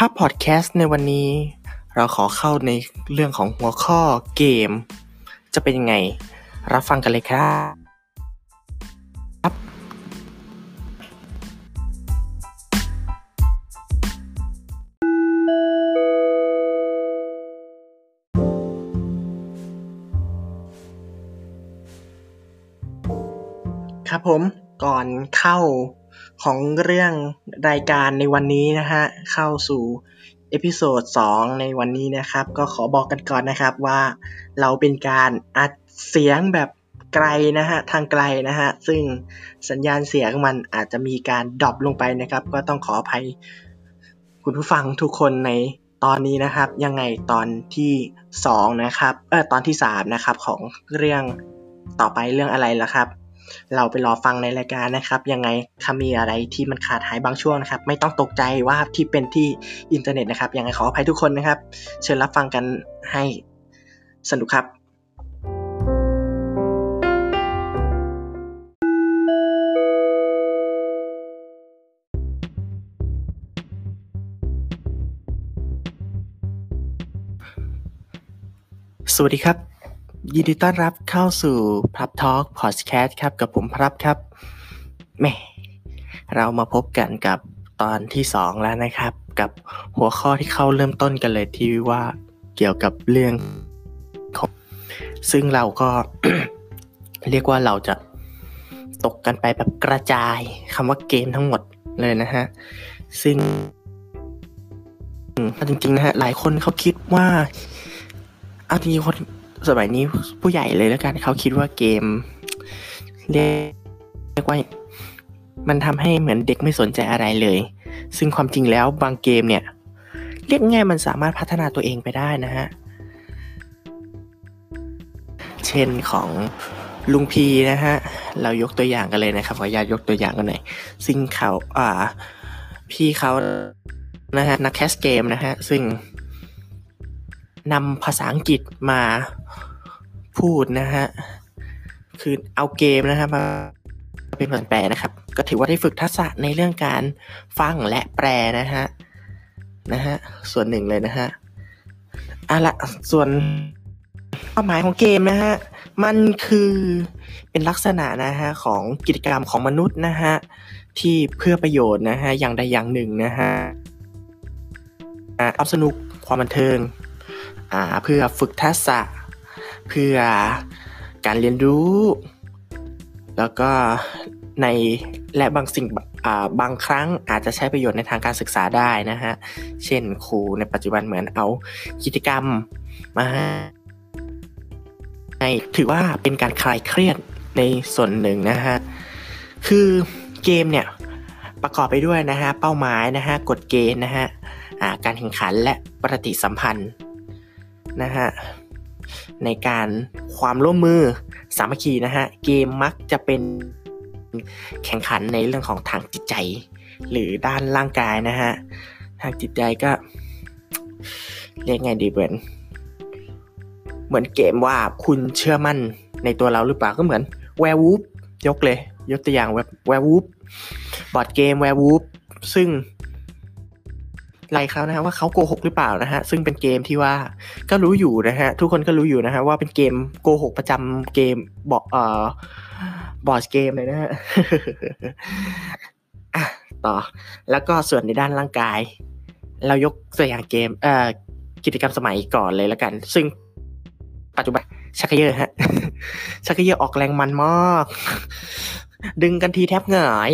ภาพพอดแคสต์ในวันนี้ เราขอเข้าในเรื่องของหัวข้อเกม จะเป็นยังไง รับฟังกันเลยครับครับผมก่อนเข้า ของเรื่องรายการในวันนี้นะฮะเข้าสู่ episode 2ในวันนี้นะครับ ก็ขอบอกกันก่อนนะครับว่าเราเป็นการอัดเสียงแบบไกลนะฮะทางไกลนะฮะซึ่งสัญญาณเสียงมันอาจจะมีการ drop ลงไปนะครับ ก็ต้องขออภัยคุณผู้ฟังทุกคนในตอนนี้นะครับ ยังไงตอนที่2นะครับเออตอนที่3นะครับของเรื่องต่อไปเรื่องอะไรล่ะครับ เราไปรอฟังในรายการนะครับ ยังไงถ้ามีอะไรที่มันขาดหายบางช่วงนะครับ ไม่ต้องตกใจว่าที่เป็นที่อินเทอร์เน็ตนะครับ ยังไงขออภัยทุกคนนะครับ เชิญรับฟังกันให้สนุกครับสวัสดีครับ ยินดีต้อนรับเข้าสู่พับทอล์กพอดแคสต์ครับ กับผมพรับครับแม่เรามาพบกันกับตอนที่สองแล้วนะครับ กับหัวข้อที่เข้าเริ่มต้นกันเลยที่ว่าเกี่ยวกับเรื่องของซึ่งเราก็เรียกว่าเราจะตกกันไปแบบกระจายคำว่าเกมทั้งหมดเลยนะฮะ ซึ่งจริงๆนะฮะหลายคนเขาคิดว่าเอาจริงๆคน สมัยนี้ผู้ใหญ่เลยแล้วกันเขาคิดว่าเกมเรียกว่ามันทำให้เหมือนเด็กไม่สนใจอะไรเลย ซึ่งความจริงแล้วบางเกมเนี่ย เรียกง่ายมันสามารถพัฒนาตัวเองไปได้นะฮะ เช่นของลุงพีนะฮะ เรายกตัวอย่างกันเลยนะครับขออนุญาตยกตัวอย่างกันหน่อย ซึ่งเขาอ่า พี่เขานะฮะนักแคสเกมนะฮะ ซึ่ง นำภาษาอังกฤษมาพูดนะฮะ คือเอาเกมนะฮะมาเป็นภาษาแปลนะครับ ก็ถือว่าได้ฝึกทักษะในเรื่องการฟังและแปลนะฮะ นะฮะ ส่วนหนึ่งเลยนะฮะอะละส่วนเป้าหมายของเกมนะฮะ มันคือเป็นลักษณะนะฮะของกิจกรรมของมนุษย์นะฮะที่เพื่อประโยชน์นะฮะอย่างใดอย่างหนึ่งนะฮะอ่าสนุกความบันเทิง เพื่อฝึกทักษะ เพื่อการเรียนรู้ แล้วก็ในและบางสิ่งบางครั้งอาจจะใช้ประโยชน์ในทางการศึกษาได้นะฮะ เช่นครูในปัจจุบันเหมือนเอากิจกรรมมาให้ถือว่าเป็นการคลายเครียดในส่วนหนึ่งนะฮะ คือเกมเนี่ยประกอบไปด้วยนะฮะเป้าหมายนะฮะกฎเกณฑ์นะฮะการแข่งขันและปฏิสัมพันธ์ นะฮะในการความร่วมมือสามัคคีนะฮะเกมมักจะเป็นแข่งขันในเรื่องของทางจิตใจ หรือด้านร่างกายนะฮะทางจิตใจก็เรียกไงดีเหมือนเหมือนเกมว่าคุณเชื่อมั่นในตัวเราหรือเปล่าก็เหมือน Werewolf ยกเลย ยกตัวอย่าง Werewolf บอร์ดเกม Werewolf ซึ่ง ไล่เขานะฮะว่าเขาโกหกหรือเปล่านะฮะซึ่งเป็นเกมที่ว่าก็รู้อยู่นะฮะทุกคนก็รู้อยู่นะฮะว่าเป็นเกมโกหกประจำเกมบอเอ่อบอร์ดเกมเลยนะฮะต่อ แล้วก็ส่วนในด้านร่างกาย เรายกตัวอย่างเกมเอ่อกิจกรรมสมัยก่อนเลยแล้วกัน ซึ่งปัจจุบันชักเยอฮะชักเยอออกแรงมันมาก ดึงกันทีแทบหงาย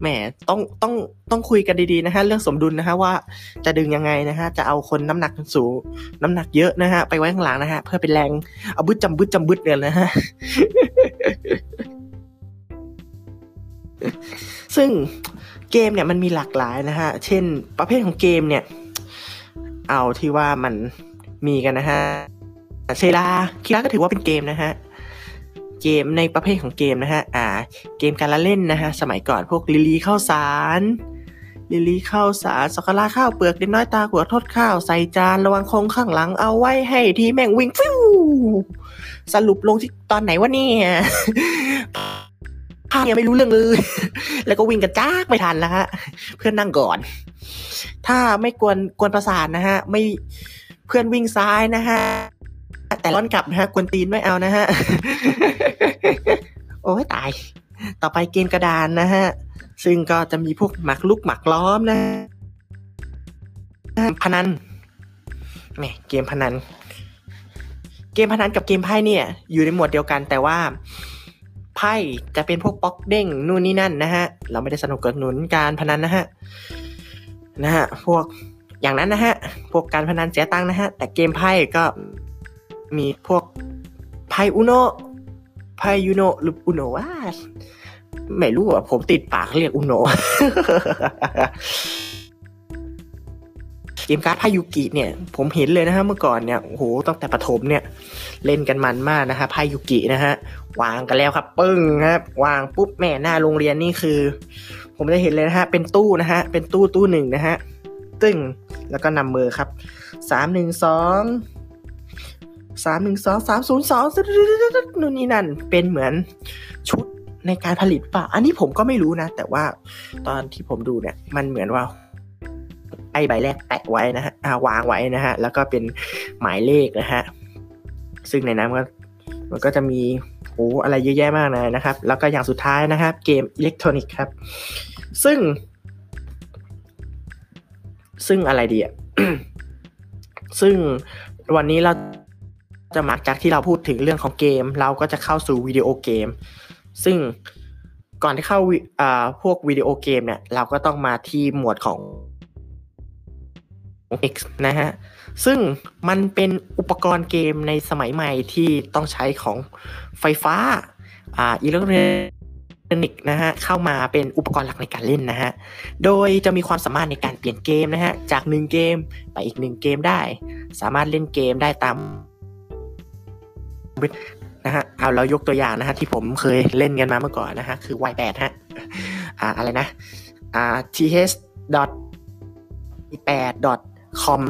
แหมต้องต้องต้องคุยกันดีๆนะฮะเรื่องสมดุลนะฮะว่าจะดึงยังไงนะฮะจะเอาคนน้ำหนักสูงน้ำหนักเยอะนะฮะไปไว้ข้างหลังนะฮะเพื่อเป็นแรงเอาบึดจำบึดจำบึดเนี่ยนะฮะซึ่งเกมเนี่ยมันมีหลากหลายนะฮะเช่น ประเภทของเกมเนี่ย เอาที่ว่ามันมีกันนะฮะเซลาคีราก็ถือว่าเป็นเกมนะฮะ เกมในประเภทของเกมนะฮะ อ่า เกมการละเล่นนะฮะ สมัยก่อนพวกลิลีข้าวสาร ลิลีข้าวสารสกลาข้าวเปลือกเด็กน้อยตาหัวทอดข้าวใส่จานระวังคงข้างหลังเอาไว้ให้ทีแม่งวิ่งฟิวสรุปลงที่ตอนไหนวะเนี่ยภาคยังไม่รู้เรื่องเลย แล้วก็วิ่งกันจ้ากไม่ทันแล้วฮะ เพื่อนนั่งก่อน ถ้าไม่กวนกวนประสาทนะฮะ ไม่เพื่อนวิ่งซ้ายนะฮะ แต่ร้อนกลับนะฮะ กวนตีนไม่เอานะฮะ โอ้ยตาย ต่อไปเกมกระดานนะฮะ ซึ่งก็จะมีพวกหมักลุกหมักล้อมนะ พนันแหมเกมพนัน เกมพนันกับเกมไพ่เนี่ย อยู่ในหมวดเดียวกันแต่ว่าไพ่จะเป็นพวกป๊อกเด้งนู่นนี่นั่นนะฮะ เราไม่ได้สนุกกับหนุนการพนันนะฮะ นะฮะ พวกอย่างนั้นนะฮะ พวกการพนันเสียตังค์นะฮะ แต่เกมไพ่ก็มีพวกไพ่อุโน ไพยูโนหรืออุโนวาไม่รู้อะผมติดปากเรียกอุโนเกมการ์ดพายุกิเนี่ย ผมเห็นเลยนะฮะเมื่อก่อนเนี่ยโอ้โหตั้งแต่ประถมเนี่ย เล่นกันมันมากนะฮะพายุกินะฮะวางกันแล้วครับ ปึ้งครับ วางปุ๊บแม่หน้าโรงเรียนนี่คือ ผมจะเห็นเลยนะฮะ เป็นตู้นะฮะ เป็นตู้ตู้หนึ่งนะฮะ ตึ้งแล้วก็นำเบอร์ครับสามหนึ่งสอง สามหนึ่งสองสามศูนย์สองนู่นนี่นั่น เป็นเหมือนชุดในการผลิตป่ะ อันนี้ผมก็ไม่รู้นะ แต่ว่าตอนที่ผมดูเนี่ย มันเหมือนว่า ไอใบแรกแปะไว้นะฮะวางไว้นะฮะ แล้วก็เป็นหมายเลขนะฮะ ซึ่งในนั้นก็มันก็จะมีโอ้อะไรเยอะแยะมากเลยนะครับ แล้วก็อย่างสุดท้ายนะครับ เกมอิเล็กทรอนิกส์ครับ ซึ่ง ซึ่งอะไรดีอะซึ่งวันนี้เรา จะมาจากที่เราพูดถึงเรื่องของเกม เราก็จะเข้าสู่วิดีโอเกม ซึ่งก่อนที่เข้าอ่าพวกวิดีโอเกมเนี่ย เราก็ต้องมาที่หมวดของ X นะฮะ ซึ่งมันเป็นอุปกรณ์เกมในสมัยใหม่ที่ต้องใช้ของไฟฟ้าอ่าอิเล็กทรอนิกส์นะฮะ เข้ามาเป็นอุปกรณ์หลักในการเล่นนะฮะ โดยจะมีความสามารถในการเปลี่ยนเกมนะฮะ จากหนึ่งเกมไปอีกหนึ่งเกมได้ สามารถเล่นเกมได้ตาม นะฮะเอาเรายกตัวอย่างนะฮะที่ผมเคยเล่นกันมาเมื่อก่อนนะฮะคือ Y8 ฮะอ่าอะไรนะอ่า th dot 8 dot com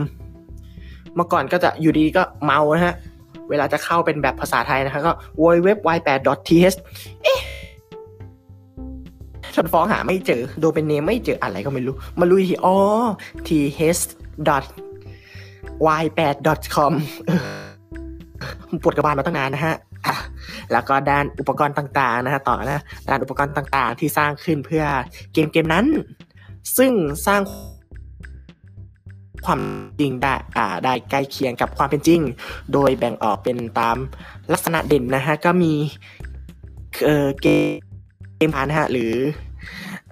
เมื่อก่อนก็จะอยู่ดีก็เมานะฮะเวลาจะเข้าเป็นแบบภาษาไทยนะฮะก็ www.y8.th เอ๊ะฉันฟ้องหาไม่เจอ โดเป็นเนมไม่เจออะไรก็ไม่รู้ มาลุยที่อ๋อ th.y8.com ปวดกระบาลมาตั้งนานนะฮะแล้วก็ด้านอุปกรณ์ต่างๆนะฮะต่อนะด้านอุปกรณ์ต่างๆ ที่สร้างขึ้นเพื่อเกมเกมนั้น ซึ่งสร้างความจริงได้อ่าได้ใกล้เคียงกับความเป็นจริง โดยแบ่งออกเป็นตามลักษณะเด่นนะฮะก็มีเอ่อเกมเกมผ่านนะฮะหรือ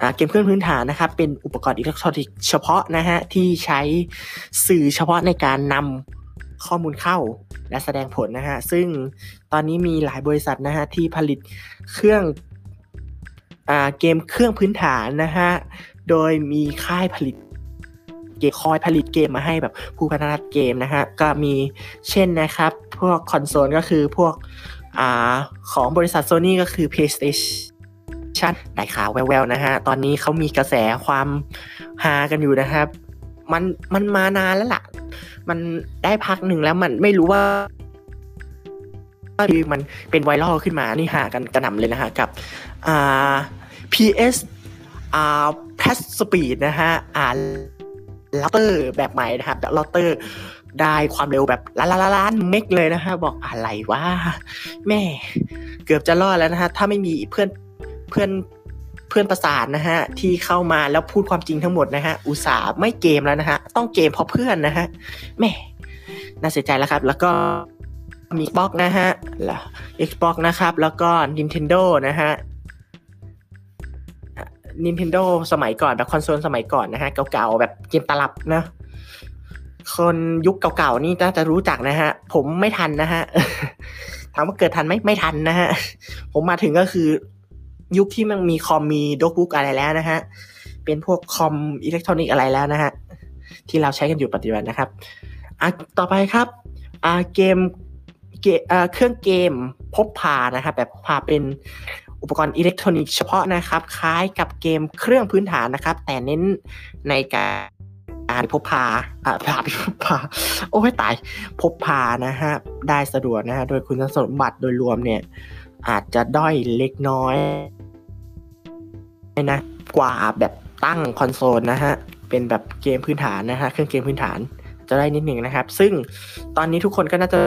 อ่าเกมเครื่องพื้นฐานนะครับเป็นอุปกรณ์อิเล็กทรอนิกส์เฉพาะนะฮะที่ใช้สื่อเฉพาะในการนำข้อมูลเข้า และแสดงผลนะฮะ ซึ่งตอนนี้มีหลายบริษัทนะฮะที่ผลิตเครื่องอเกมเครื่องพื้นฐานนะฮะ โดยมีค่ายผลิตเกมคอยผลิตเกมมาให้แบบผู้พัฒนาเกมนะฮะ ก็มีเช่นนะครับ พวกคอนโซลก็คือพวกอของบริษัท Sony ก็คือ PlayStation ได้ข่าวแววๆนะฮะ ตอนนี้เขามีกระแสความฮากันอยู่นะครับ มันมันมานานแล้วล่ะ มันได้พักหนึ่งแล้วมันไม่รู้ว่าคือมันเป็นไวรัลขึ้นมา นี่หากันกระหน่ำเลยนะฮะกับอ่า PS อ่า Press Speed นะฮะอ่าลาเตอร์แบบใหม่นะครับลาเตอร์ได้ความเร็วแบบล้านล้านล้านเมกเลยนะฮะบอกอะไรวะแม่ เกือบจะรอดแล้วนะฮะถ้าไม่มีเพื่อนเพื่อน เพื่อนประสานนะฮะที่เข้ามาแล้วพูดความจริงทั้งหมดนะฮะอุตส่าห์ไม่เกมแล้วนะฮะต้องเกมเพราะเพื่อนนะฮะแม่น่าเสียใจแล้วครับ แล้วก็มี Xbox นะฮะแล้ว Xbox นะครับ แล้วก็ Nintendo นะฮะ Nintendo สมัยก่อนแบบคอนโซลสมัยก่อนนะฮะเก่าๆแบบเกมตลับนะคนยุคเก่าๆนี่น่าจะรู้จักนะฮะ ผมไม่ทันนะฮะถามว่าเกิดทันไหมไม่ทันนะฮะ ผมมาถึงก็คือ ยุคที่มันมีคอมมีโน้ตบุ๊กอะไรแล้วนะฮะ เป็นพวกคอมอิเล็กทรอนิกส์อะไรแล้วนะฮะ ที่เราใช้กันอยู่ปัจจุบันนะครับอะต่อไปครับอ่าเกมเกมเครื่องเกมพกพานะครับแบบพกพาเป็นอุปกรณ์อิเล็กทรอนิกส์เฉพาะนะครับ คล้ายกับเกมเครื่องพื้นฐานนะครับ แต่เน้นในการพกพาอ่าพาพบพา โอ้ยตาย พบพานะฮะได้สะดวกนะฮะโดยคุณสมบัติโดยรวมเนี่ย อาจจะด้อยเล็กน้อยนะกว่าแบบตั้งคอนโซลนะฮะ เป็นแบบเกมพื้นฐานนะฮะ เครื่องเกมพื้นฐานจะได้นิดหนึ่งนะครับ ซึ่งตอนนี้ทุกคนก็น่าจะ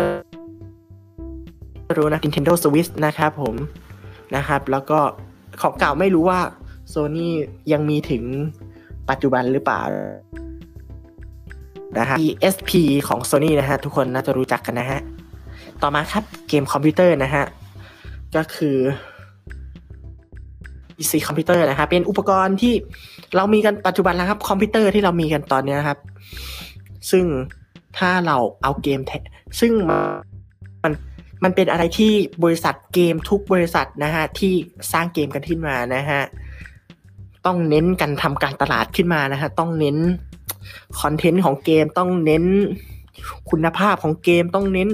รู้นะ Nintendo Switch นะครับผมนะครับ แล้วก็ของเก่าไม่รู้ว่า Sony ยังมีถึงปัจจุบันหรือเปล่านะฮะ PSP ของ Sony นะฮะ ทุกคนน่าจะรู้จักกันนะฮะ ต่อมาครับเกมคอมพิวเตอร์นะฮะ ก็คือ PC คอมพิวเตอร์นะครับ เป็นอุปกรณ์ที่เรามีกันปัจจุบันแล้วครับ คอมพิวเตอร์ที่เรามีกันตอนนี้นะครับ ซึ่งถ้าเราเอาเกมแทซึ่งมันมันเป็นอะไรที่บริษัทเกมทุกบริษัทนะฮะที่สร้างเกมกันขึ้นมานะฮะต้องเน้นกันทำการตลาดขึ้นมานะฮะต้องเน้นคอนเทนต์ของเกมต้องเน้นคุณภาพของเกมต้องเน้น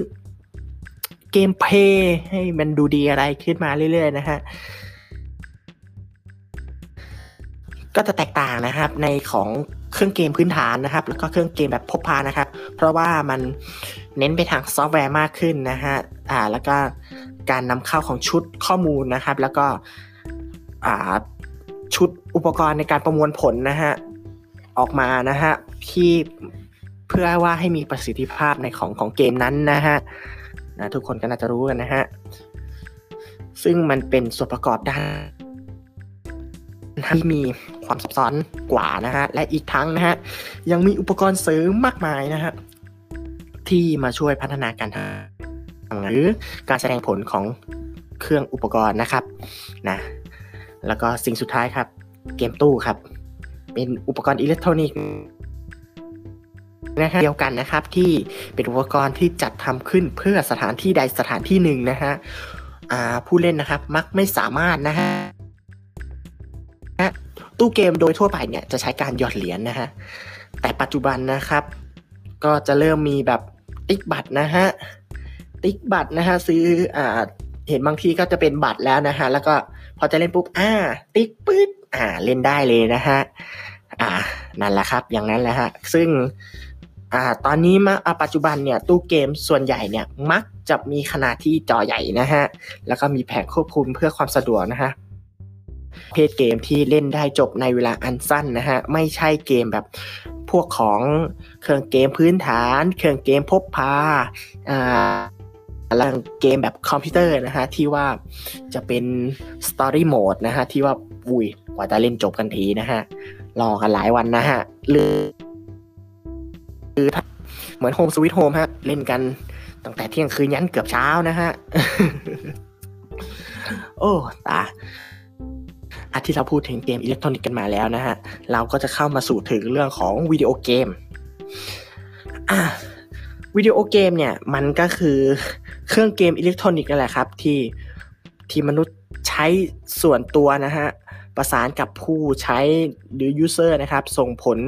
เกมเพย์ให้มันดูดีอะไรขึ้นมาเรื่อย ๆ นะฮะ ก็จะแตกต่างนะครับในของเครื่องเกมพื้นฐานนะครับ แล้วก็เครื่องเกมแบบพกพานะครับ เพราะว่ามันเน้นไปทางซอฟต์แวร์มากขึ้นนะฮะอ่าแล้วก็การนำเข้าของชุดข้อมูลนะครับ แล้วก็อ่าชุดอุปกรณ์ในการประมวลผลนะฮะออกมานะฮะที่เพื่อว่าให้มีประสิทธิภาพในของของเกมนั้นนะฮะ นะทุกคนก็น่าจะรู้กันนะฮะ ซึ่งมันเป็นส่วนประกอบด้านที่มีความซับซ้อนกว่านะฮะ และอีกทั้งนะฮะ ยังมีอุปกรณ์เสริมมากมายนะฮะ ที่มาช่วยพัฒนาการทำหรือการแสดงผลของเครื่องอุปกรณ์นะครับนะแล้วก็สิ่งสุดท้ายครับ เกมตู้ครับ เป็นอุปกรณ์อิเล็กทรอนิกส์ นะครับเดียวกันนะครับที่เป็นอุปกรณ์ที่จัดทำขึ้นเพื่อสถานที่ใดสถานที่หนึ่งนะฮะผู้เล่นนะครับมักไม่สามารถนะฮะตู้เกมโดยทั่วไปเนี่ยจะใช้การหยอดเหรียญนนะฮะแต่ปัจจุบันนะครับ ก็จะเริ่มมีแบบติ๊กบัตรนะฮะติ๊กบัตรนะฮะซื้ออ่าเห็นบางทีก็จะเป็นบัตรแล้วนะฮะแล้วก็พอจะเล่นปุ๊บอ่า ติ๊กปื๊ดอ่าเล่นได้เลยนะฮะอ่านั่นแหละครับ อย่างนั้นแหละฮะซึ่ง อ่าตอนนี้มาปัจจุบันเนี่ยตู้เกมส่วนใหญ่เนี่ยมักจะมีขนาดที่จอใหญ่นะฮะแล้วก็มีแผงควบคุมเพื่อความสะดวกนะฮะเภทเกมที่เล่นได้จบในเวลาอันสั้นนะฮะไม่ใช่เกมแบบพวกของเครื่องเกมพื้นฐาน เครื่องเกมพกพาอ่าแลงเกมแบบคอมพิวเตอร์นะฮะที่ว่าจะเป็น story mode นะฮะที่ว่าอุ้ยกว่าจะเล่นจบกันทีนะฮะรอกันหลายวันนะฮะหรือ คือเหมือน Home Sweet Home ฮะ เล่นกันตั้งแต่เที่ยงคืนยันเกือบเช้านะฮะ โอ้ตาอาที่เราพูดถึงเกมอิเล็กทรอนิกส์กันมาแล้วนะฮะ เราก็จะเข้ามาสู่ถึงเรื่องของวิดีโอเกมอะวิดีโอเกมเนี่ยมันก็คือเครื่องเกมอิเล็กทรอนิกส์นั่นแหละครับ ที่ที่มนุษย์ใช้ส่วนตัวนะฮะ ประสานกับผู้ใช้หรือ user นะครับ ส่งผล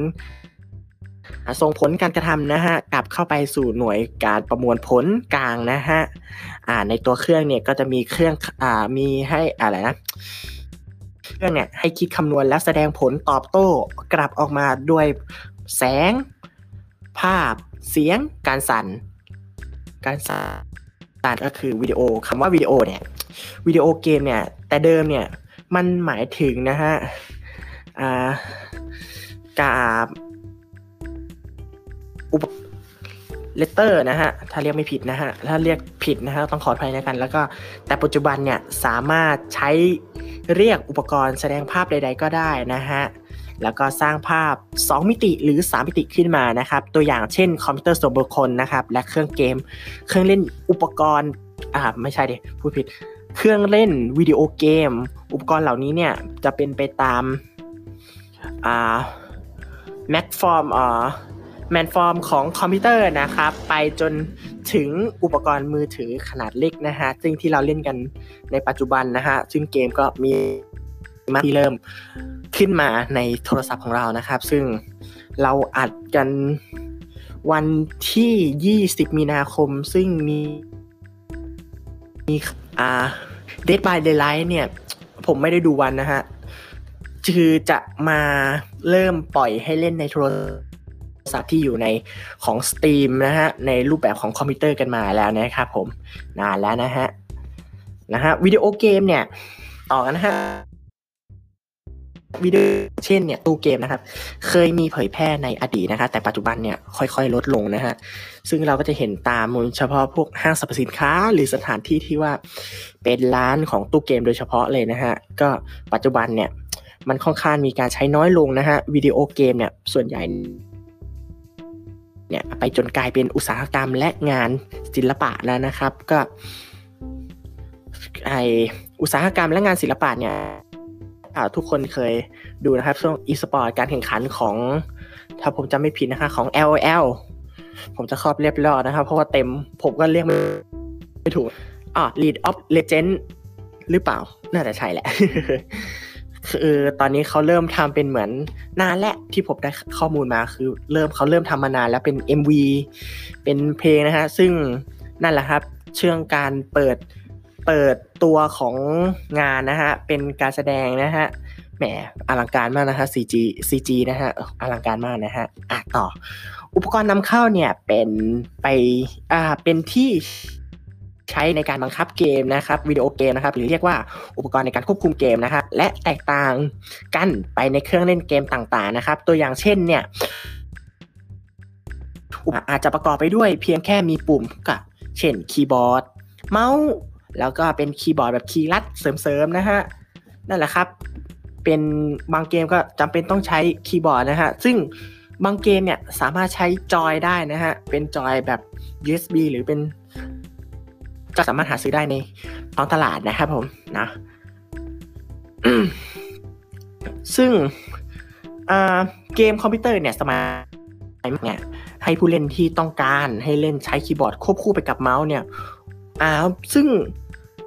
ส่งผลการกระทำนะฮะกลับเข้าไปสู่หน่วยการประมวลผลกลางนะฮะอ่าในตัวเครื่องเนี่ยก็จะมีเครื่องอ่ามีให้อะไรนะเครื่องเนี่ยให้คิดคำนวณและแสดงผลตอบโต้กลับออกมาด้วยแสง ภาพ เสียง การสั่น การสั่นก็คือวิดีโอคำว่าวิดีโอเนี่ยวิดีโอเกมเนี่ยแต่เดิมเนี่ยมันหมายถึงนะฮะอ่ากาบ อุปเลเตอร์นะฮะ ถ้าเรียกไม่ผิดนะฮะ ถ้าเรียกผิดนะฮะ ต้องขออภัยนะกัน แล้วก็ แต่ปัจจุบันเนี่ย สามารถใช้เรียกอุปกรณ์แสดงภาพใด ๆ ก็ได้นะฮะ แล้วก็สร้างภาพ 2 มิติหรือ 3 มิติขึ้นมานะครับ ตัวอย่างเช่นคอมพิวเตอร์ส่วนบุคคลนะครับ และเครื่องเกม เครื่องเล่นอุปกรณ์ อ่า ไม่ใช่ดิ พูดผิด เครื่องเล่นวิดีโอเกม อุปกรณ์เหล่านี้เนี่ย จะเป็นไปตาม อ่า mainframe อ่า mainframe ของคอมพิวเตอร์นะครับ ไปจนถึงอุปกรณ์มือถือขนาดเล็กนะฮะ ซึ่งที่เราเล่นกันในปัจจุบันนะฮะ ซึ่งเกมก็มีมาที่เริ่มขึ้นมาในโทรศัพท์ของเรานะครับ ซึ่งเราอัดกันวันที่ 20 มีนาคม ซึ่งมีมีอ่า Dead by Daylight เนี่ย ผมไม่ได้ดูวันนะฮะ คือจะมาเริ่มปล่อยให้เล่นในโทรศัพท์ ที่อยู่ในของ Steam นะฮะในรูปแบบของคอมพิวเตอร์กันมาแล้วนะครับผมนานแล้วนะฮะนะฮะวิดีโอเกมเนี่ยต่อกันนะฮะวิดีโอเช่นเนี่ยตู้เกมนะครับ เคยมีเผยแพร่ในอดีตนะคะแต่ปัจจุบันเนี่ยค่อยๆ ลดลงนะฮะซึ่งเราก็จะเห็นตามเฉพาะพวกห้างสรรพสินค้า หรือสถานที่ที่ว่าเป็นร้านของตู้เกมโดยเฉพาะเลยนะฮะก็ปัจจุบันเนี่ยมันค่อนข้างมีการใช้น้อยลงนะฮะวิดีโอเกมเนี่ยส่วนใหญ่ เนี่ยไปจนกลายเป็นอุตสาหกรรมและงานศิลปะแล้วนะครับ ก็ไออุตสาหกรรมและงานศิลปะเนี่ยทุกคนเคยดูนะครับช่วงอีสปอร์ตการแข่งขันของ ถ้าผมจำไม่ผิดนะคะของ LOL ผมจะครอบเรียบร้อยนะครับ เพราะว่าเต็มผมก็เรียกไม่ถูกอ่า Lead of Legend หรือเปล่า น่าจะใช่แหละ คือตอนนี้เขาเริ่มทำเป็นเหมือนนานและที่ผมได้ข้อมูลมาคือ เริ่มเขาเริ่มทำมานานแล้วเป็น MV เป็นเพลงนะฮะซึ่งนั่นแหละครับ เชื่องการเปิดเปิดตัวของงานนะฮะเป็นการแสดงนะฮะแหมอลังการมากนะฮะ CG CG นะฮะอลังการมากนะฮะอะต่อ อุปกรณ์นำเข้าเนี่ยเป็นไปอ่าเป็นที่ ใช้ในการบังคับเกมนะครับวิดีโอเกมนะครับหรือเรียกว่าอุปกรณ์ในการควบคุมเกมนะครับและแตกต่างกันไปในเครื่องเล่นเกมต่างๆนะครับ ตัวอย่างเช่นเนี่ยอาจจะประกอบไปด้วยเพียงแค่มีปุ่มกับเช่นคีย์บอร์ดเมาส์แล้วก็เป็นคีย์บอร์ดแบบคีย์ลัดเสริมๆนะฮะนั่นแหละครับ เป็นบางเกมก็จำเป็นต้องใช้คีย์บอร์ดนะฮะซึ่งบางเกมเนี่ยสามารถใช้ joy ได้นะฮะเป็น joy แบบ USB หรือเป็น ก็สามารถหาซื้อได้ในท้องตลาดนะครับผมนะซึ่งเกมคอมพิวเตอร์เนี่ยสมัยเนี่ยให้ผู้เล่นที่ต้องการให้เล่นใช้คีย์บอร์ดควบคู่ไปกับเมาส์เนี่ยอ่าซึ่ง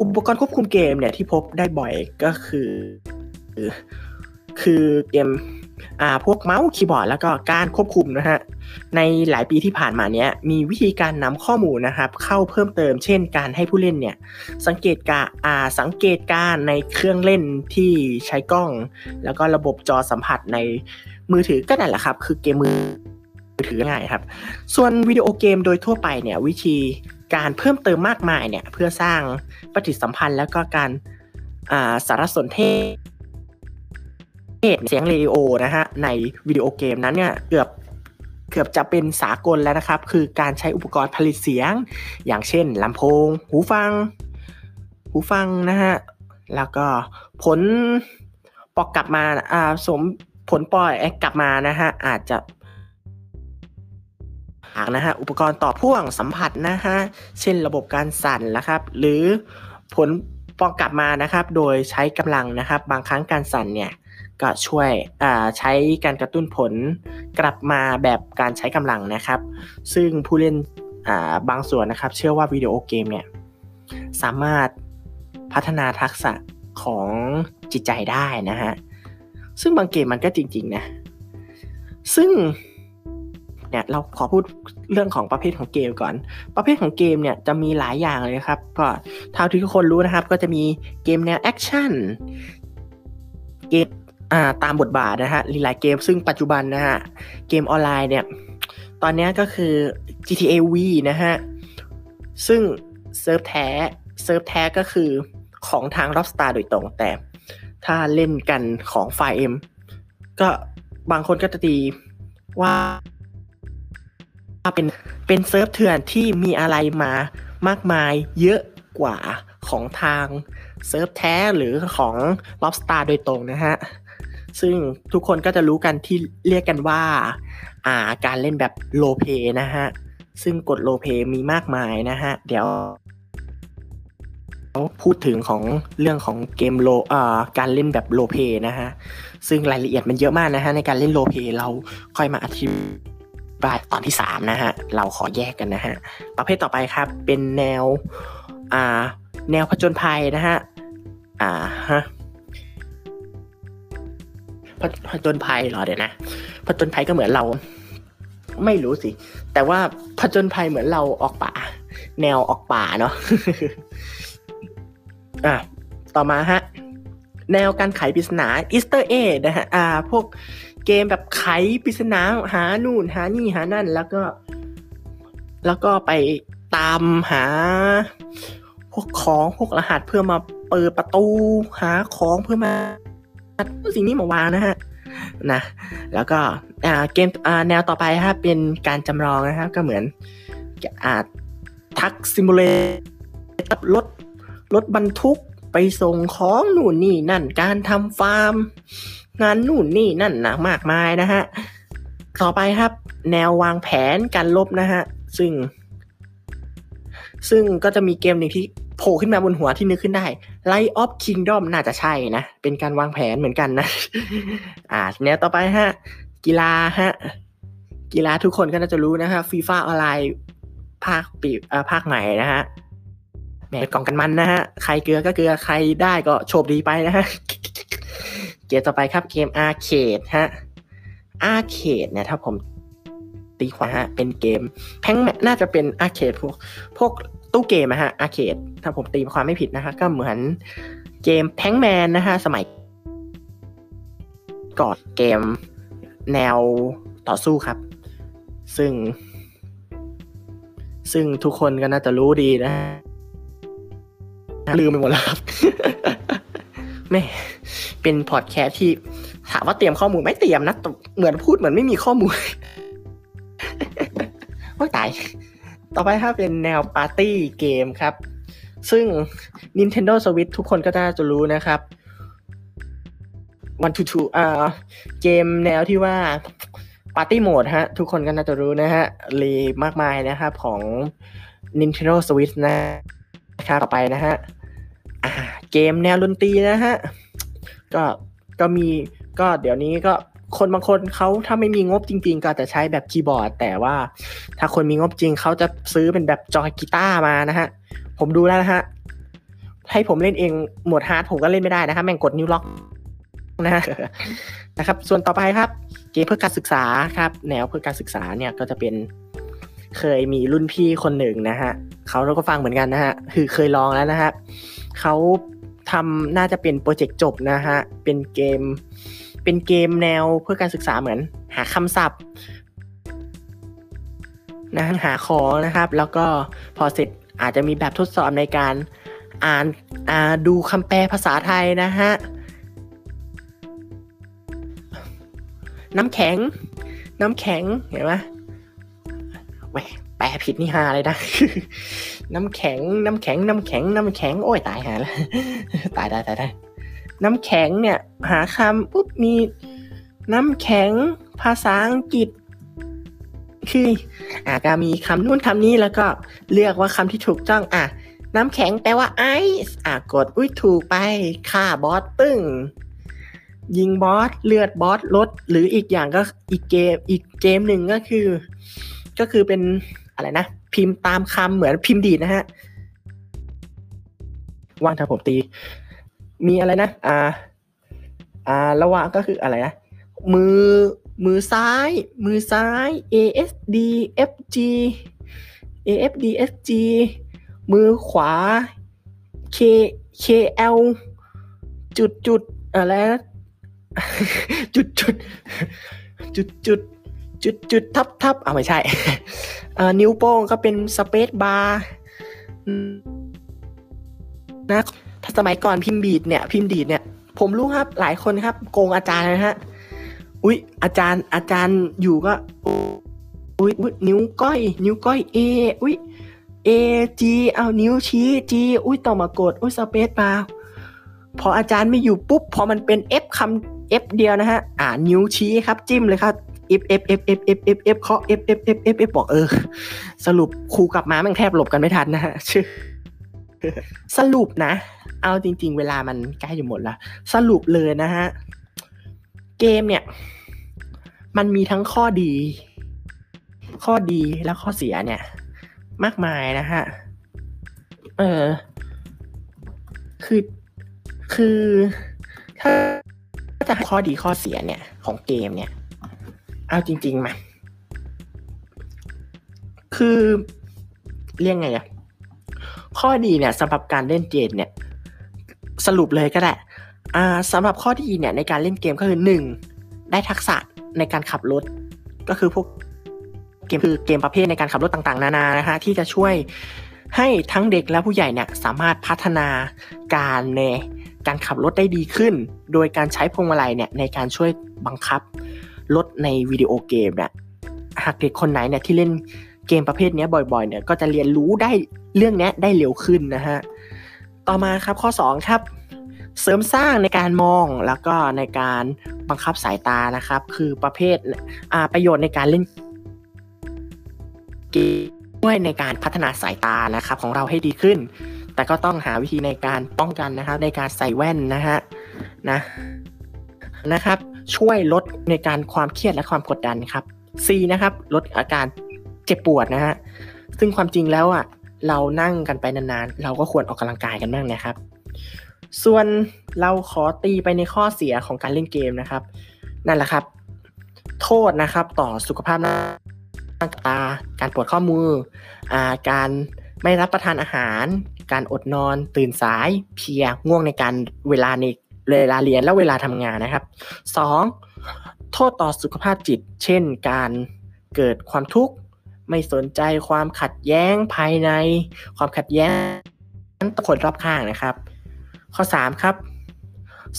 อุปกรณ์ควบคุมเกมเนี่ยที่พบได้บ่อยก็คือ คือเกม พวกเมาส์คีย์บอร์ดแล้วก็การควบคุมนะฮะในหลายปีที่ผ่านมาเนี้ยมีวิธีการนำข้อมูลนะครับ เข้าเพิ่มเติม เช่น การให้ผู้เล่นเนี่ยสังเกตการสังเกตการในเครื่องเล่นที่ใช้กล้อง แล้วก็ระบบจอสัมผัสในมือถือก็นั่นแหละครับ คือเกมมือถือง่ายครับ ส่วนวิดีโอเกมโดยทั่วไปเนี่ยวิธีการเพิ่มเติมมากมายเนี่ยเพื่อสร้างปฏิสัมพันธ์แล้วก็การสารสนเทศ เสียงเรดิโอนะฮะในวิดีโอเกมนั้นเนี่ยเกือบเกือบจะเป็นสากลแล้วนะครับ คือการใช้อุปกรณ์ผลิตเสียง อย่างเช่นลำโพง หูฟัง หูฟังนะฮะ แล้วก็ผลปอกกลับมาอ่าสมผลปล่อยกลับมานะฮะ อาจจะนะฮะอุปกรณ์ต่อพ่วงสัมผัสนะฮะเช่นระบบการสั่นนะครับ หรือผลฟองกลับมานะครับ โดยใช้กำลังนะครับ บางครั้งการสั่นเนี่ย ก็ช่วยใช้การกระตุ้นผลกลับมาแบบการใช้กำลังนะครับ ซึ่งผู้เล่นบางส่วนนะครับ เชื่อว่าวิดีโอเกมเนี่ยสามารถพัฒนาทักษะของจิตใจได้นะฮะ ซึ่งบางเกมมันก็จริง ๆ นะ ซึ่งเนี่ยเราขอพูดเรื่องของประเภทของเกมก่อน ประเภทของเกมเนี่ยจะมีหลายอย่างเลยครับ ก็เท่าที่ทุกคนรู้นะครับ ก็จะมีเกมแนว action เกม ตามบทบาทนะฮะหลายเกมซึ่งปัจจุบันนะฮะเกมออนไลน์เนี่ย ตอนนี้ก็คือ GTA V นะฮะ ซึ่งเซิร์ฟแท้เซิร์ฟแท้ก็คือของทาง Rockstar โดยตรงแต่ ถ้าเล่นกันของ 5M ก็บางคนก็จะตีว่าเป็นเป็นเซิร์ฟเถื่อนที่มีอะไรมามากมายเยอะกว่าของทางเซิร์ฟแท้หรือของ Rockstar โดยตรงนะฮะ ซึ่งทุกคนก็จะรู้กันที่เรียกกันว่าอ่าการเล่นแบบโลเ y นะฮะ ซึ่งกดโลเ y มีมากมายนะฮะ เดี๋ยวพูดถึงของเรื่องของเกมโลอ่าการเล่นแบบโลเ y นะฮะ ซึ่งรายละเอียดมันเยอะมากนะฮะในการเล่นโลเ y เราค่อยมาอธิบายตอนที่สามนะฮะ เราขอแยกกันนะฮะ ประเภทต่อไปครับเป็นแนวอ่าแนวผจญภัยนะฮะอ่าฮะ ผจญภัยเหรอเดี๋ยวนะผจญภัยก็เหมือนเรา ไม่รู้สิ แต่ว่าผจญภัยเหมือนเราออกป่า แนวออกป่าเนาะอะต่อมาฮะ แนวการไขปริศนา Easter egg นะฮะอ่า พวกเกมแบบไขปริศนาหานู่นหานี่หานั่น แล้วก็ แล้วก็ไปตามหา พวกของพวกรหัสเพื่อมาเปิดประตู หาของเพื่อมา สิ่งนี้มาวางนะฮะนะแล้วก็เกมแนวต่อไปครับเป็นการจำลองนะครับก็เหมือนอ่าทักซิมูเลตรถรถบรรทุกไปส่งของนู่นนี่นั่นการทำฟาร์ม งานนู่นนี่นั่นนะมากมายนะฮะต่อไปครับ แนววางแผนการลบนะฮะซึ่ง ซึ่งก็จะมีเกมหนึ่งที่ โผล่ขึ้นมาบนหัวที่นึกขึ้นได้ Light of Kingdom น่าจะใช่นะ เป็นการวางแผนเหมือนกันนะ อ่าแนวต่อไปฮะ กีฬาฮะ กีฬาทุกคนก็น่าจะรู้นะฮะฟีฟ่าออนไลน์ภาคปีอ่าภาคใหม่นะฮะแหมกล่องกันมันนะฮะ ใครเกลือก็เกลือ ใครได้ก็โชคดีไปนะฮะ เกมต่อไปครับเกม arcade ฮะ arcade เนี่ยถ้าผมตีความฮะเป็นเกมแพงน่าจะเป็น arcade พวกพวก ตู้เกมอะฮะ arcade ถ้าผมตีความไม่ผิดนะฮะก็เหมือนเกม Pac-Man นะฮะสมัยก่อนเกมแนวต่อสู้ครับ ซึ่ง ซึ่งทุกคนก็น่าจะรู้ดีนะลืมไปหมดแล้วครับแม่เป็นพอดแคสที่ถามว่าเตรียมข้อมูลไม่เตรียมนะเหมือนพูดเหมือนไม่มีข้อมูลว่าตาย ต่อไปครับเป็นแนวปาร์ตี้เกมครับ ซึ่ง Nintendo Switch ทุกคนก็น่าจะรู้นะครับ One to Two อ่าเกมแนวที่ว่าปาร์ตี้โหมดฮะ ทุกคนก็น่าจะรู้นะฮะรีมากมายนะครับของ Nintendo Switch นะครับต่อไปนะฮะเกมแนวดนตรีนะฮะ ก็ก็มีก็เดี๋ยวนี้ก็ คนบางคนเขาถ้าไม่มีงบจริง ๆ ก็จะใช้แบบคีย์บอร์ด แต่ว่า ถ้าคนมีงบจริงเขาจะซื้อเป็นแบบ joy กีตาร์มานะฮะ ผมดูแล้วนะฮะ ให้ผมเล่นเอง mode hard ผมก็เล่นไม่ได้นะครับแม่งกดนิ้วล็อกนะฮะนะครับ ส่วนต่อไปครับ เกมเพื่อการศึกษาครับ แนวเพื่อการศึกษาเนี่ยก็จะเป็นเคยมีรุ่นพี่คนหนึ่งนะฮะเขาเราก็ฟังเหมือนกันนะฮะคือเคยลองแล้วนะฮะเขาทำน่าจะเป็นโปรเจกต์จบนะฮะเป็นเกม เป็นเกมแนวเพื่อการศึกษาเหมือนหาคำศัพท์นะหาขอนะครับ แล้วก็พอเสร็จอาจจะมีแบบทดสอบในการอ่านอ่าดูคำแปลภาษาไทยนะฮะน้ำแข็ง น้ำแข็งเห็นไหมแหวแปลผิดนี่ฮาเลยนะ น้ำแข็ง น้ำแข็ง น้ำแข็ง น้ำแข็ง โอ้ยตายหาแล้ว ตายได้ตายได้ น้ำแข็งเนี่ยหาคำปุ๊บมีน้ำแข็งภาษาอังกฤษ คืออะก็มีคำนู่นคำนี้แล้วก็เลือกว่าคำที่ถูกต้องอะน้ำแข็งแปลว่าไอซ์อะกดอุ้ยถูกไปฆ่าบอสตึ้งยิงบอสเลือดบอสลด หรืออีกอย่างก็อีกเกมอีกเกมหนึ่งก็คือ ก็คือเป็นอะไรนะ พิมพ์ตามคำเหมือนพิมพ์ดีดนะฮะว่างถ้าผมตี มีอะไรนะ อ่า อ่า ระหว่างก็คืออะไรนะ มือ มือซ้าย มือซ้าย A S D F G A F D F G มือขวา K K L จุดจุดอะไรนะจุดจุดจุดจุดจุดจุดทับทับอ่าไม่ใช่อ่อนิ้วโป้งก็เป็นสเปซบาร์นะ สมัยก่อนพิมพ์บีดเนี่ยพิมพ์ดีดเนี่ยผมรู้ครับหลายคนครับ โกงอาจารย์นะฮะอุ๊ย อาจารย์อาจารย์อยู่ก็อุ๊ยอุ๊ยนิ้วก้อย นิ้วก้อย A อุ๊ย A G เอานิ้วชี้ G อุ้ยต้อมากดอุ้ยสเปซบาร์พออาจารย์ไม่อยู่ปุ๊บพอมันเป็น F คำ F เดียวนะฮะอ่านิ้วชี้ครับจิ้มเลยครับ F F F F F F F เคาะ F F F F F บอกเออ สรุปครูกลับมาม่งแทบหลบกันไม่ทันนะฮะชื่อสรุปนะ เอาจริง ๆ เวลามันใกล้อยู่หมดละสรุปเลยนะฮะ เกมเนี่ย มันมีทั้งข้อดี ข้อดีและข้อเสียเนี่ย มากมายนะฮะ เออ คือ คือ ถ้าจะข้อดีข้อเสียเนี่ย ของเกมเนี่ย เอาจริง ๆ มา คือเรียกไงอะข้อดีเนี่ยสำหรับการเล่นเกมเนี่ย สรุปเลยก็ได้อ่าสำหรับข้อดีเนี่ยในการเล่นเกมก็คือหนึ่งได้ทักษะในการขับรถ ก็คือพวกเกมคือเกมประเภทในการขับรถต่างๆ นานานะฮะที่จะช่วยให้ทั้งเด็กและผู้ใหญ่เนี่ยสามารถพัฒนาการในการขับรถได้ดีขึ้น โดยการใช้พวงมาลัยเนี่ยในการช่วยบังคับรถในวิดีโอเกมเนี่ยหากเด็กคนไหนเนี่ยที่เล่นเกมประเภทนี้บ่อยๆเนี่ยก็จะเรียนรู้ได้เรื่องนี้ได้เร็วขึ้นนะฮะ ต่อมาครับข้อ 2 ครับ เสริมสร้างในการมองแล้วก็ในการบังคับสายตานะครับ คือประเภทประโยชน์ในการเล่นเกมด้วยในการพัฒนาสายตานะครับของเราให้ดีขึ้น แต่ก็ต้องหาวิธีในการป้องกันนะครับในการใส่แว่นนะฮะนะนะครับช่วยลดในการความเครียดและความกดดันครับ C นะครับลดอาการเจ็บปวดนะฮะซึ่งความจริงแล้วอะ เรานั่งกันไปนานๆ เราก็ควรออกกำลังกายกันบ้างนะครับ ส่วนเราขอตีไปในข้อเสียของการเล่นเกมนะครับ นั่นแหละครับ โทษนะครับต่อสุขภาพร่างกาการปวดข้อมืออ่าการไม่รับประทานอาหาร การอดนอน ตื่นสาย เพียง่วงในการเวลาในเวลาเรียนและเวลาทำงานนะครับ 2. โทษต่อสุขภาพจิต เช่น การเกิดความทุกข์ ไม่สนใจความขัดแย้งภายใน ความขัดแย้งต่อคนรอบข้างนะครับ ข้อ 3 ครับ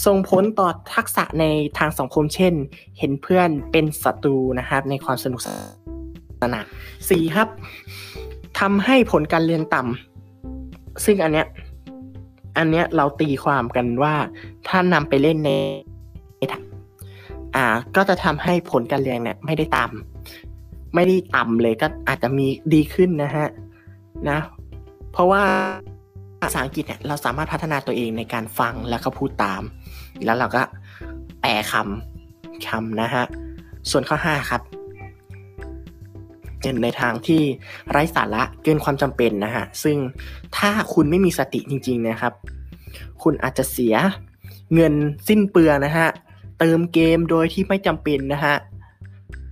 ส่งผลต่อทักษะในทางสังคมเช่น เห็นเพื่อนเป็นศัตรูนะครับ ในความสนุกสนานสี่ครับทำให้ผลการเรียนต่ำซึ่งอันเนี้ยอันเนี้ยเราตีความกันว่าถ้านำไปเล่นในอ่าก็จะทำให้ผลการเรียนเนี่ยไม่ได้ต่ำ ไม่ได้ต่ำเลยก็อาจจะมีดีขึ้นนะฮะนะ เพราะว่าภาษาอังกฤษเนี่ยเราสามารถพัฒนาตัวเองในการฟังแล้วก็พูดตาม แล้วเราก็แปลคำคำนะฮะ ส่วนข้อ 5 ครับในทางที่ไร้สาระเกินความจำเป็นนะฮะ ซึ่งถ้าคุณไม่มีสติจริง ๆนะครับ คุณอาจจะเสียเงินสิ้นเปลืองนะฮะ เติมเกมโดยที่ไม่จำเป็นนะฮะ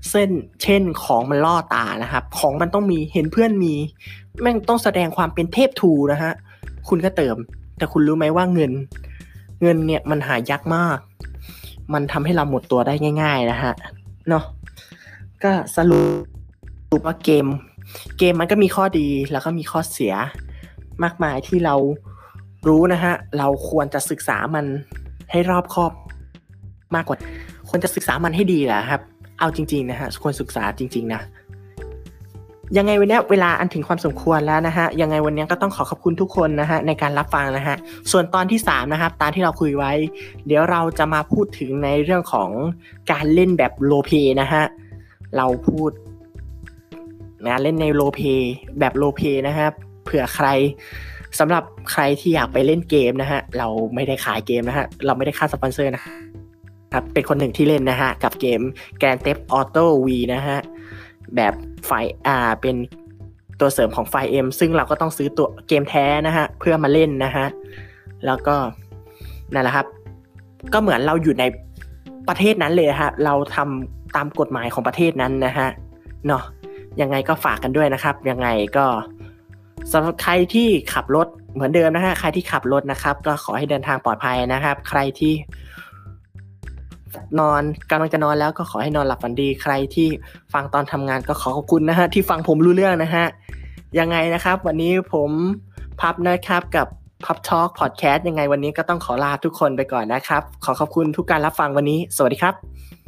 เส้นเช่นของมันล่อตานะครับ ของมันต้องมีเห็นเพื่อนมี แม่งต้องแสดงความเป็นเทพทูนะฮะคุณก็เติม แต่คุณรู้ไหมว่าเงิน เงินเนี่ยมันหายากมาก มันทำให้เราหมดตัวได้ง่าย ๆนะฮะเนาะก็สรุปว่าเกม เกมมันก็มีข้อดีแล้วก็มีข้อเสียมากมายที่เรารู้นะฮะเราควรจะศึกษามันให้รอบคอบมากกว่าควรจะศึกษามันให้ดีแหละครับ เอาจริง ๆ นะฮะควรศึกษาจริง ๆ นะยังไงวันนี้เวลาอันถึงความสมควรแล้วนะฮะยังไงวันนี้ก็ต้องขอขอบคุณทุกคนนะฮะในการรับฟังนะฮะส่วนตอนที่3นะครับตามที่เราคุยไว้ เดี๋ยวเราจะมาพูดถึงในเรื่องของการเล่นแบบ roleplay นะฮะเราพูดนะเล่นใน roleplay แบบ roleplay นะครับเผื่อใครสำหรับใครที่อยากไปเล่นเกมนะฮะเราไม่ได้ขายเกมนะฮะเราไม่ได้ค่าสปอนเซอร์นะ ครับเป็นคนหนึ่งที่เล่นนะฮะ กับเกม Grand Theft Auto V นะฮะ แบบ Five อ่าเป็นตัวเสริมของ FiveM ซึ่งเราก็ต้องซื้อตัวเกมแท้นะฮะ เพื่อมาเล่นนะฮะ แล้วก็นั่นแหละครับ ก็เหมือนเราอยู่ในประเทศนั้นเลยฮะ เราทำตามกฎหมายของประเทศนั้นนะฮะเนาะยังไงก็ฝากกันด้วยนะครับ ยังไงก็สำหรับใครที่ขับรถเหมือนเดิมนะฮะใครที่ขับรถนะครับ ก็ขอให้เดินทางปลอดภัยนะครับ ใครที่ นอนกำลังจะนอนแล้วก็ขอให้นอนหลับฝันดีใครที่ฟังตอนทำงานก็ขอขอบคุณนะฮะที่ฟังผมรู้เรื่องนะฮะยังไงนะครับ วันนี้ผมพับนะครับกับพับทอล์กพอดแคสต์ยังไงวันนี้ก็ต้องขอลาทุกคนไปก่อนนะครับ ขอขอบคุณทุกการรับฟังวันนี้ สวัสดีครับ